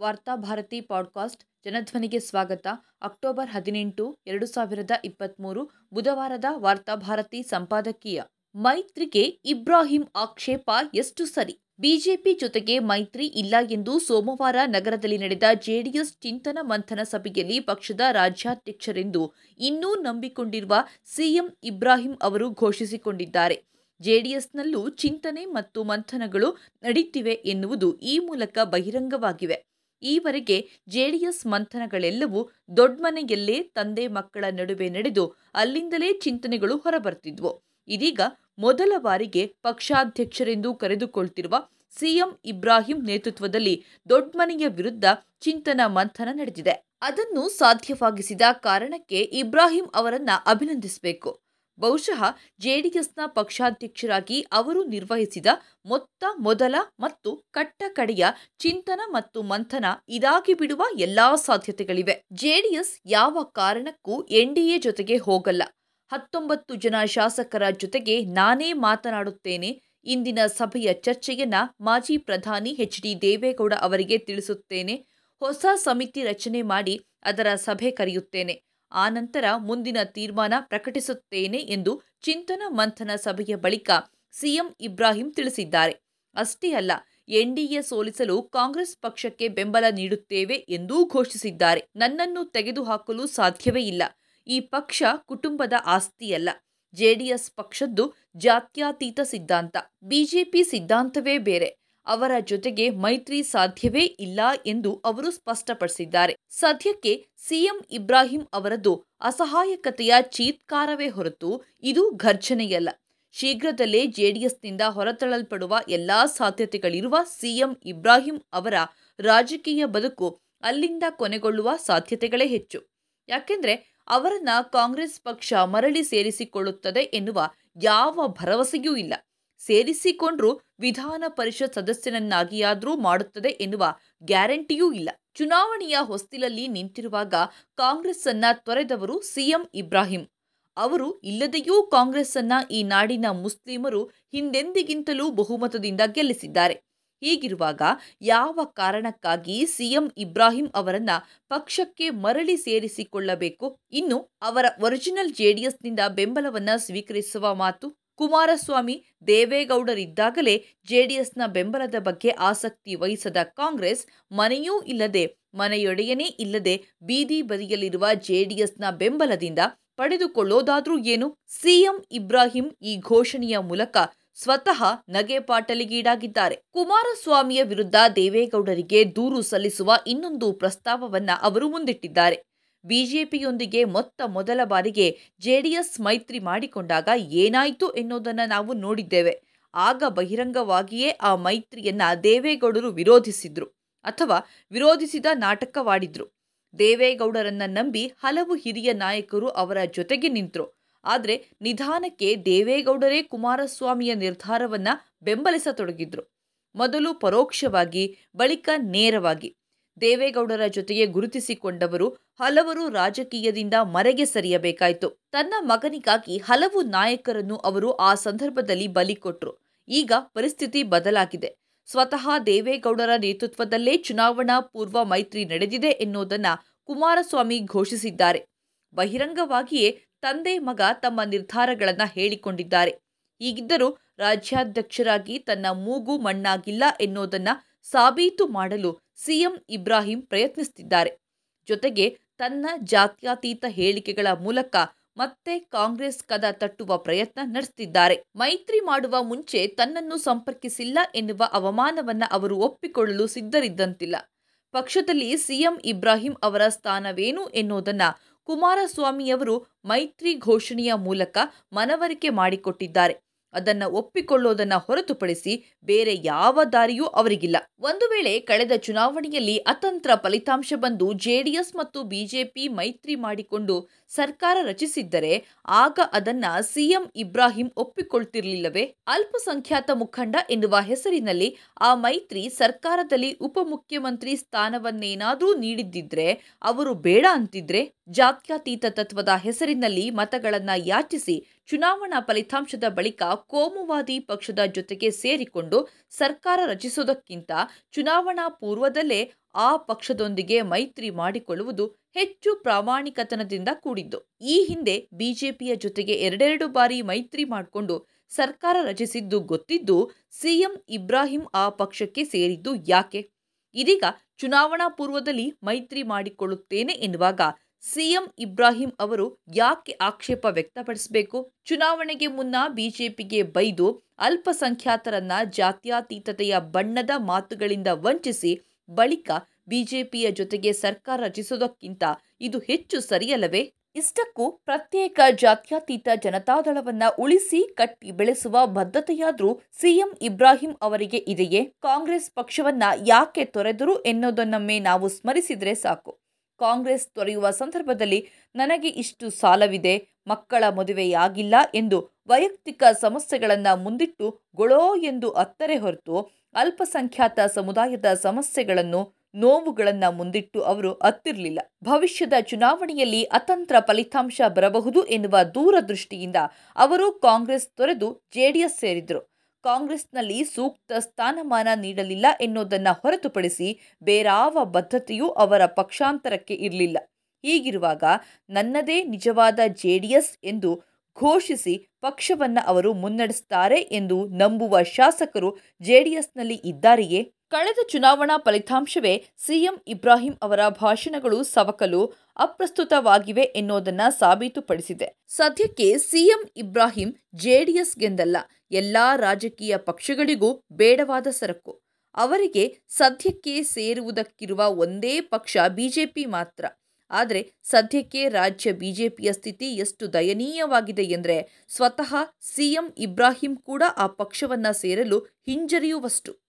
Varthabharati podcast ಜನಧ್ವನಿಗೆ ಸ್ವಾಗತ. October ಹದಿನೆಂಟು, ಎರಡು ಸಾವಿರದ ಇಪ್ಪತ್ತ್ಮೂರು ಬುಧವಾರದ ವಾರ್ತಾಭಾರತಿ ಸಂಪಾದಕೀಯ. ಮೈತ್ರಿಗೆ ಇಬ್ರಾಹಿಂ ಆಕ್ಷೇಪ ಎಷ್ಟು ಸರಿ? ಬಿಜೆಪಿ ಜೊತೆಗೆ ಮೈತ್ರಿ ಇಲ್ಲ ಎಂದು ಸೋಮವಾರ ನಗರದಲ್ಲಿ ನಡೆದ ಜೆಡಿಎಸ್ ಚಿಂತನ ಮಂಥನ ಸಭೆಯಲ್ಲಿ ಪಕ್ಷದ ರಾಜ್ಯಾಧ್ಯಕ್ಷರೆಂದು ಇನ್ನೂ ನಂಬಿಕೊಂಡಿರುವ ಸಿಎಂ ಇಬ್ರಾಹಿಂ ಅವರು ಘೋಷಿಸಿಕೊಂಡಿದ್ದಾರೆ. ಜೆಡಿಎಸ್ನಲ್ಲೂ ಚಿಂತನೆ ಮತ್ತು ಮಂಥನಗಳು ನಡೆಯುತ್ತಿವೆ ಎನ್ನುವುದು ಈ ಮೂಲಕ ಬಹಿರಂಗವಾಗಿವೆ. ಈವರೆಗೆ ಜೆಡಿಎಸ್ ಮಂಥನಗಳೆಲ್ಲವೂ ದೊಡ್ಮನೆಯಲ್ಲೇ ತಂದೆ ಮಕ್ಕಳ ನಡುವೆ ನಡೆದು ಅಲ್ಲಿಂದಲೇ ಚಿಂತನೆಗಳು ಹೊರಬರ್ತಿದ್ವು. ಇದೀಗ ಮೊದಲ ಬಾರಿಗೆ ಪಕ್ಷಾಧ್ಯಕ್ಷರೆಂದು ಕರೆದುಕೊಳ್ತಿರುವ ಸಿಎಂ ಇಬ್ರಾಹಿಂ ನೇತೃತ್ವದಲ್ಲಿ ದೊಡ್ಮನೆಯ ವಿರುದ್ಧ ಚಿಂತನ ಮಂಥನ ನಡೆದಿದೆ. ಅದನ್ನು ಸಾಧ್ಯವಾಗಿಸಿದ ಕಾರಣಕ್ಕೆ ಇಬ್ರಾಹಿಂ ಅವರನ್ನ ಅಭಿನಂದಿಸಬೇಕು. ಬಹುಶಃ ಜೆಡಿಎಸ್ನ ಪಕ್ಷಾಧ್ಯಕ್ಷರಾಗಿ ಅವರು ನಿರ್ವಹಿಸಿದ ಮೊತ್ತ, ಮೊದಲ ಮತ್ತು ಕಟ್ಟ ಕಡೆಯ ಚಿಂತನ ಮತ್ತು ಮಂಥನ ಇದಾಗಿ ಬಿಡುವ ಎಲ್ಲಾ ಸಾಧ್ಯತೆಗಳಿವೆ. ಜೆಡಿಎಸ್ ಯಾವ ಕಾರಣಕ್ಕೂ ಎನ್ಡಿಎ ಜೊತೆಗೆ ಹೋಗಲ್ಲ. ಹತ್ತೊಂಬತ್ತು ಜನ ಶಾಸಕರ ಜೊತೆಗೆ ನಾನೇ ಮಾತನಾಡುತ್ತೇನೆ, ಇಂದಿನ ಸಭೆಯ ಚರ್ಚೆಯನ್ನ ಮಾಜಿ ಪ್ರಧಾನಿ ಎಚ್ ಡಿ ದೇವೇಗೌಡ ಅವರಿಗೆ ತಿಳಿಸುತ್ತೇನೆ, ಹೊಸ ಸಮಿತಿ ರಚನೆ ಮಾಡಿ ಅದರ ಸಭೆ ಕರೆಯುತ್ತೇನೆ. ಆನಂತರ ಮುಂದಿನ ತೀರ್ಮಾನ ಪ್ರಕಟಿಸುತ್ತೇನೆ ಎಂದು ಚಿಂತನ ಮಂಥನ ಸಭೆಯ ಬಳಿಕ ಸಿಎಂ ಇಬ್ರಾಹಿಂ ತಿಳಿಸಿದ್ದಾರೆ. ಅಷ್ಟೇ ಅಲ್ಲ ಎನ್ಡಿಎ ಸೋಲಿಸಲು ಕಾಂಗ್ರೆಸ್ ಪಕ್ಷಕ್ಕೆ ಬೆಂಬಲ ನೀಡುತ್ತೇವೆ ಎಂದೂ ಘೋಷಿಸಿದ್ದಾರೆ. ನನ್ನನ್ನು ತೆಗೆದುಹಾಕಲು ಸಾಧ್ಯವೇ ಇಲ್ಲ. ಈ ಪಕ್ಷ ಕುಟುಂಬದ ಆಸ್ತಿಯಲ್ಲ. ಜೆಡಿಎಸ್ ಪಕ್ಷದ್ದು ಜಾತ್ಯಾತೀತ ಸಿದ್ಧಾಂತ. ಬಿಜೆಪಿ ಸಿದ್ಧಾಂತವೇ ಬೇರೆ. ಅವರ ಜೊತೆಗೆ ಮೈತ್ರಿ ಸಾಧ್ಯವೇ ಇಲ್ಲ ಎಂದು ಅವರು ಸ್ಪಷ್ಟಪಡಿಸಿದ್ದಾರೆ. ಸದ್ಯಕ್ಕೆ ಸಿಎಂ ಇಬ್ರಾಹಿಂ ಅವರದ್ದು ಅಸಹಾಯಕತೆಯ ಚೀತ್ಕಾರವೇ ಹೊರತು ಇದು ಘರ್ಜನೆಯಲ್ಲ. ಶೀಘ್ರದಲ್ಲೇ ಜೆಡಿಎಸ್ನಿಂದ ಹೊರತಳಲ್ಪಡುವ ಎಲ್ಲಾ ಸಾಧ್ಯತೆಗಳಿರುವ ಸಿಎಂ ಇಬ್ರಾಹಿಂ ಅವರ ರಾಜಕೀಯ ಬದುಕು ಅಲ್ಲಿಂದ ಕೊನೆಗೊಳ್ಳುವ ಸಾಧ್ಯತೆಗಳೇ ಹೆಚ್ಚು. ಯಾಕೆಂದ್ರೆ ಅವರನ್ನ ಕಾಂಗ್ರೆಸ್ ಪಕ್ಷ ಮರಳಿ ಸೇರಿಸಿಕೊಳ್ಳುತ್ತದೆ ಎನ್ನುವ ಯಾವ ಭರವಸೆಯೂ ಇಲ್ಲ. ಸೇರಿಸಿಕೊಂಡ್ರೂ ವಿಧಾನ ಪರಿಷತ್ ಸದಸ್ಯನನ್ನಾಗಿಯಾದರೂ ಮಾಡುತ್ತದೆ ಎನ್ನುವ ಗ್ಯಾರಂಟಿಯೂ ಇಲ್ಲ. ಚುನಾವಣೆಯ ಹೊಸ್ತಿಲಲ್ಲಿ ನಿಂತಿರುವಾಗ ಕಾಂಗ್ರೆಸ್ ಅನ್ನ ತೊರೆದವರು ಸಿಎಂ ಇಬ್ರಾಹಿಂ. ಅವರು ಇಲ್ಲದೆಯೂ ಕಾಂಗ್ರೆಸ್ ಅನ್ನ ಈ ನಾಡಿನ ಮುಸ್ಲಿಮರು ಹಿಂದೆಂದಿಗಿಂತಲೂ ಬಹುಮತದಿಂದ ಗೆಲ್ಲಿಸಿದ್ದಾರೆ. ಹೀಗಿರುವಾಗ ಯಾವ ಕಾರಣಕ್ಕಾಗಿ ಸಿಎಂ ಇಬ್ರಾಹಿಂ ಅವರನ್ನ ಪಕ್ಷಕ್ಕೆ ಮರಳಿ ಸೇರಿಸಿಕೊಳ್ಳಬೇಕು? ಇನ್ನು ಅವರ ಒರಿಜಿನಲ್ ಜೆಡಿಎಸ್ನಿಂದ ಬೆಂಬಲವನ್ನ ಸ್ವೀಕರಿಸುವ ಮಾತು? ಕುಮಾರಸ್ವಾಮಿ ದೇವೇಗೌಡರಿದ್ದಾಗಲೇ ಜೆಡಿಎಸ್ನ ಬೆಂಬಲದ ಬಗ್ಗೆ ಆಸಕ್ತಿ ವಹಿಸದ ಕಾಂಗ್ರೆಸ್ ಮನೆಯೂ ಇಲ್ಲದೆ ಮನೆಯೊಡೆಯನೇ ಇಲ್ಲದೆ ಬೀದಿ ಬದಿಯಲ್ಲಿರುವ ಜೆಡಿಎಸ್ನ ಬೆಂಬಲದಿಂದ ಪಡೆದುಕೊಳ್ಳೋದಾದ್ರೂ ಏನು? ಸಿಎಂ ಇಬ್ರಾಹಿಂ ಈ ಘೋಷಣೆಯ ಮೂಲಕ ಸ್ವತಃ ನಗೆಪಾಟಲಿಗೀಡಾಗಿದ್ದಾರೆ ಕುಮಾರಸ್ವಾಮಿಯ ವಿರುದ್ಧ ದೇವೇಗೌಡರಿಗೆ ದೂರು ಸಲ್ಲಿಸುವ ಇನ್ನೊಂದು ಪ್ರಸ್ತಾವವನ್ನ ಅವರು ಮುಂದಿಟ್ಟಿದ್ದಾರೆ. ಬಿಜೆಪಿಯೊಂದಿಗೆ ಮೊತ್ತ ಮೊದಲ ಬಾರಿಗೆ ಜೆಡಿಎಸ್ ಮೈತ್ರಿ ಮಾಡಿಕೊಂಡಾಗ ಏನಾಯಿತು ಎನ್ನುವುದನ್ನು ನಾವು ನೋಡಿದ್ದೇವೆ. ಆಗ ಬಹಿರಂಗವಾಗಿಯೇ ಆ ಮೈತ್ರಿಯನ್ನ ದೇವೇಗೌಡರು ವಿರೋಧಿಸಿದ್ರು ಅಥವಾ ವಿರೋಧಿಸಿದ ನಾಟಕವಾಡಿದ್ರು. ದೇವೇಗೌಡರನ್ನ ನಂಬಿ ಹಲವು ಹಿರಿಯ ನಾಯಕರು ಅವರ ಜೊತೆಗೆ ನಿಂತರು. ಆದರೆ ನಿಧಾನಕ್ಕೆ ದೇವೇಗೌಡರೇ ಕುಮಾರಸ್ವಾಮಿಯ ನಿರ್ಧಾರವನ್ನ ಬೆಂಬಲಿಸತೊಡಗಿದ್ರು. ಮೊದಲು ಪರೋಕ್ಷವಾಗಿ, ಬಳಿಕ ನೇರವಾಗಿ. ದೇವೇಗೌಡರ ಜೊತೆಗೆ ಗುರುತಿಸಿಕೊಂಡವರು ಹಲವರು ರಾಜಕೀಯದಿಂದ ಮರೆಗೆ ಸರಿಯಬೇಕಾಯಿತು. ತನ್ನ ಮಗನಿಗಾಗಿ ಹಲವು ನಾಯಕರನ್ನು ಅವರು ಆ ಸಂದರ್ಭದಲ್ಲಿ ಬಲಿ ಕೊಟ್ಟರು ಈಗ ಪರಿಸ್ಥಿತಿ ಬದಲಾಗಿದೆ. ಸ್ವತಃ ದೇವೇಗೌಡರ ನೇತೃತ್ವದಲ್ಲೇ ಚುನಾವಣಾ ಪೂರ್ವ ಮೈತ್ರಿ ನಡೆದಿದೆ ಎನ್ನುವುದನ್ನು ಕುಮಾರಸ್ವಾಮಿ ಘೋಷಿಸಿದ್ದಾರೆ. ಬಹಿರಂಗವಾಗಿಯೇ ತಂದೆ ಮಗ ತಮ್ಮ ನಿರ್ಧಾರಗಳನ್ನ ಹೇಳಿಕೊಂಡಿದ್ದಾರೆ. ಈಗಿದ್ದರೂ ರಾಜ್ಯಾಧ್ಯಕ್ಷರಾಗಿ ತನ್ನ ಮೂಗು ಮಣ್ಣಾಗಿಲ್ಲ ಎನ್ನುವುದನ್ನ ಸಾಬೀತು ಮಾಡಲು ಸಿಎಂ ಇಬ್ರಾಹಿಂ ಪ್ರಯತ್ನಿಸುತ್ತಿದ್ದಾರೆ ಜೊತೆಗೆ ತನ್ನ ಜಾತ್ಯತೀತ ಹೇಳಿಕೆಗಳ ಮೂಲಕ ಮತ್ತೆ ಕಾಂಗ್ರೆಸ್ ಕದ ತಟ್ಟುವ ಪ್ರಯತ್ನ ನಡೆಸುತ್ತಿದ್ದಾರೆ ಮೈತ್ರಿ ಮಾಡುವ ಮುಂಚೆ ತನ್ನನ್ನು ಸಂಪರ್ಕಿಸಿಲ್ಲ ಎನ್ನುವ ಅವಮಾನವನ್ನ ಅವರು ಒಪ್ಪಿಕೊಳ್ಳಲು ಸಿದ್ಧರಿದ್ದಂತಿಲ್ಲ. ಪಕ್ಷದಲ್ಲಿ ಸಿಎಂ ಇಬ್ರಾಹಿಂ ಅವರ ಸ್ಥಾನವೇನು ಎನ್ನುವುದನ್ನ ಕುಮಾರಸ್ವಾಮಿಯವರು ಮೈತ್ರಿ ಘೋಷಣೆಯ ಮೂಲಕ ಮನವರಿಕೆ ಮಾಡಿಕೊಟ್ಟಿದ್ದಾರೆ. ಅದನ್ನ ಒಪ್ಪಿಕೊಳ್ಳೋದನ್ನ ಹೊರತುಪಡಿಸಿ ಬೇರೆ ಯಾವ ದಾರಿಯೂ ಅವರಿಗಿಲ್ಲ. ಒಂದು ವೇಳೆ ಕಳೆದ ಚುನಾವಣೆಯಲ್ಲಿ ಅತಂತ್ರ ಫಲಿತಾಂಶ ಬಂದು ಜೆಡಿಎಸ್ ಮತ್ತು ಬಿಜೆಪಿ ಮೈತ್ರಿ ಮಾಡಿಕೊಂಡು ಸರ್ಕಾರ ರಚಿಸಿದ್ದರೆ ಆಗ ಅದನ್ನ ಸಿಎಂ ಇಬ್ರಾಹಿಂ ಒಪ್ಪಿಕೊಳ್ತಿರ್ಲಿಲ್ಲವೇ? ಅಲ್ಪಸಂಖ್ಯಾತ ಮುಖಂಡ ಎನ್ನುವ ಹೆಸರಿನಲ್ಲಿ ಆ ಮೈತ್ರಿ ಸರ್ಕಾರದಲ್ಲಿ ಉಪಮುಖ್ಯಮಂತ್ರಿ ಸ್ಥಾನವನ್ನೇನಾದರೂ ನೀಡಿದ್ದಿದ್ರೆ ಅವರು ಬೇಡ ಅಂತಿದ್ರೆ? ಜಾತ್ಯತೀತ ತತ್ವದ ಹೆಸರಿನಲ್ಲಿ ಮತಗಳನ್ನ ಯಾಚಿಸಿ ಚುನಾವಣಾ ಫಲಿತಾಂಶದ ಬಳಿಕ ಕೋಮುವಾದಿ ಪಕ್ಷದ ಜೊತೆಗೆ ಸೇರಿಕೊಂಡು ಸರ್ಕಾರ ರಚಿಸುವುದಕ್ಕಿಂತ ಚುನಾವಣಾ ಪೂರ್ವದಲ್ಲೇ ಆ ಪಕ್ಷದೊಂದಿಗೆ ಮೈತ್ರಿ ಮಾಡಿಕೊಳ್ಳುವುದು ಹೆಚ್ಚು ಪ್ರಾಮಾಣಿಕತನದಿಂದ ಕೂಡಿದ್ದು. ಈ ಹಿಂದೆ ಬಿಜೆಪಿಯ ಜೊತೆಗೆ ಎರಡೆರಡು ಬಾರಿ ಮೈತ್ರಿ ಮಾಡಿಕೊಂಡು ಸರ್ಕಾರ ರಚಿಸಿದ್ದು ಗೊತ್ತಿದ್ದು ಸಿಎಂ ಇಬ್ರಾಹಿಂ ಆ ಪಕ್ಷಕ್ಕೆ ಸೇರಿದ್ದು ಯಾಕೆ? ಇದೀಗ ಚುನಾವಣಾ ಪೂರ್ವದಲ್ಲಿ ಮೈತ್ರಿ ಮಾಡಿಕೊಳ್ಳುತ್ತೇನೆ ಎನ್ನುವಾಗ ಸಿಎಂ ಇಬ್ರಾಹಿಂ ಅವರು ಯಾಕೆ ಆಕ್ಷೇಪ ವ್ಯಕ್ತಪಡಿಸಬೇಕು? ಚುನಾವಣೆಗೆ ಮುನ್ನ ಬಿಜೆಪಿಗೆ ಬೈದು ಅಲ್ಪಸಂಖ್ಯಾತರನ್ನ ಜಾತ್ಯಾತೀತತೆಯ ಬಣ್ಣದ ಮಾತುಗಳಿಂದ ವಂಚಿಸಿ ಬಳಿಕ ಬಿಜೆಪಿಯ ಜೊತೆಗೆ ಸರ್ಕಾರ ರಚಿಸುವುದಕ್ಕಿಂತ ಇದು ಹೆಚ್ಚು ಸರಿಯಲ್ಲವೇ? ಇಷ್ಟಕ್ಕೂ ಪ್ರತ್ಯೇಕ ಜಾತ್ಯಾತೀತ ಜನತಾದಳವನ್ನ ಉಳಿಸಿ ಕಟ್ಟಿ ಬೆಳೆಸುವ ಬದ್ಧತೆಯಾದರೂ ಸಿಎಂ ಇಬ್ರಾಹಿಂ ಅವರಿಗೆ ಇದೆಯೇ? ಕಾಂಗ್ರೆಸ್ ಪಕ್ಷವನ್ನ ಯಾಕೆ ತೊರೆದರು ಎನ್ನುವುದನ್ನೊಮ್ಮೆ ನಾವು ಸ್ಮರಿಸಿದರೆ ಸಾಕು. ಕಾಂಗ್ರೆಸ್ ತೊರೆಯುವ ಸಂದರ್ಭದಲ್ಲಿ ನನಗೆ ಇಷ್ಟು ಸಾಲವಿದೆ, ಮಕ್ಕಳ ಮದುವೆಯಾಗಿಲ್ಲ ಎಂದು ವೈಯಕ್ತಿಕ ಸಮಸ್ಯೆಗಳನ್ನು ಮುಂದಿಟ್ಟು ಗೊಳೋ ಎಂದು ಅತ್ತರೆ ಹೊರತು ಅಲ್ಪಸಂಖ್ಯಾತ ಸಮುದಾಯದ ಸಮಸ್ಯೆಗಳನ್ನು, ನೋವುಗಳನ್ನು ಮುಂದಿಟ್ಟು ಅವರು ಅತ್ತಿರಲಿಲ್ಲ. ಭವಿಷ್ಯದ ಚುನಾವಣೆಯಲ್ಲಿ ಅತಂತ್ರ ಫಲಿತಾಂಶ ಬರಬಹುದು ಎನ್ನುವ ದೂರದೃಷ್ಟಿಯಿಂದ ಅವರು ಕಾಂಗ್ರೆಸ್ ತೊರೆದು ಜೆಡಿಎಸ್ ಸೇರಿದ್ರು. ಕಾಂಗ್ರೆಸ್ನಲ್ಲಿ ಸೂಕ್ತ ಸ್ಥಾನಮಾನ ನೀಡಲಿಲ್ಲ ಎನ್ನುವುದನ್ನು ಹೊರತುಪಡಿಸಿ ಬೇರಾವ ಬದ್ಧತೆಯೂ ಅವರ ಪಕ್ಷಾಂತರಕ್ಕೆ ಇರಲಿಲ್ಲ. ಹೀಗಿರುವಾಗ ನನ್ನದೇ ನಿಜವಾದ ಜೆಡಿಎಸ್ ಎಂದು ಘೋಷಿಸಿ ಪಕ್ಷವನ್ನು ಅವರು ಮುನ್ನಡೆಸುತ್ತಾರೆ ಎಂದು ನಂಬುವ ಶಾಸಕರು ಜೆಡಿಎಸ್ನಲ್ಲಿ ಇದ್ದಾರೆಯೇ? ಕಳೆದ ಚುನಾವಣಾ ಫಲಿತಾಂಶವೇ ಸಿಎಂ ಇಬ್ರಾಹಿಂ ಅವರ ಭಾಷಣಗಳು ಸವಕಲು ಅಪ್ರಸ್ತುತವಾಗಿವೆ ಎನ್ನುವುದನ್ನು ಸಾಬೀತುಪಡಿಸಿದೆ. ಸದ್ಯಕ್ಕೆ ಸಿಎಂ ಇಬ್ರಾಹಿಂ ಜೆಡಿಎಸ್ಗೆಂದಲ್ಲ, ಎಲ್ಲಾ ರಾಜಕೀಯ ಪಕ್ಷಗಳಿಗೂ ಬೇಡವಾದ ಸರಕು. ಅವರಿಗೆ ಸದ್ಯಕ್ಕೆ ಸೇರುವುದಕ್ಕಿರುವ ಒಂದೇ ಪಕ್ಷ ಬಿಜೆಪಿ ಮಾತ್ರ. ಆದರೆ ಸದ್ಯಕ್ಕೆ ರಾಜ್ಯ ಬಿಜೆಪಿಯ ಸ್ಥಿತಿ ಎಷ್ಟು ದಯನೀಯವಾಗಿದೆ ಎಂದರೆ ಸ್ವತಃ ಸಿಎಂ ಇಬ್ರಾಹಿಂ ಕೂಡ ಆ ಪಕ್ಷವನ್ನ ಸೇರಲು ಹಿಂಜರಿಯುವಷ್ಟು.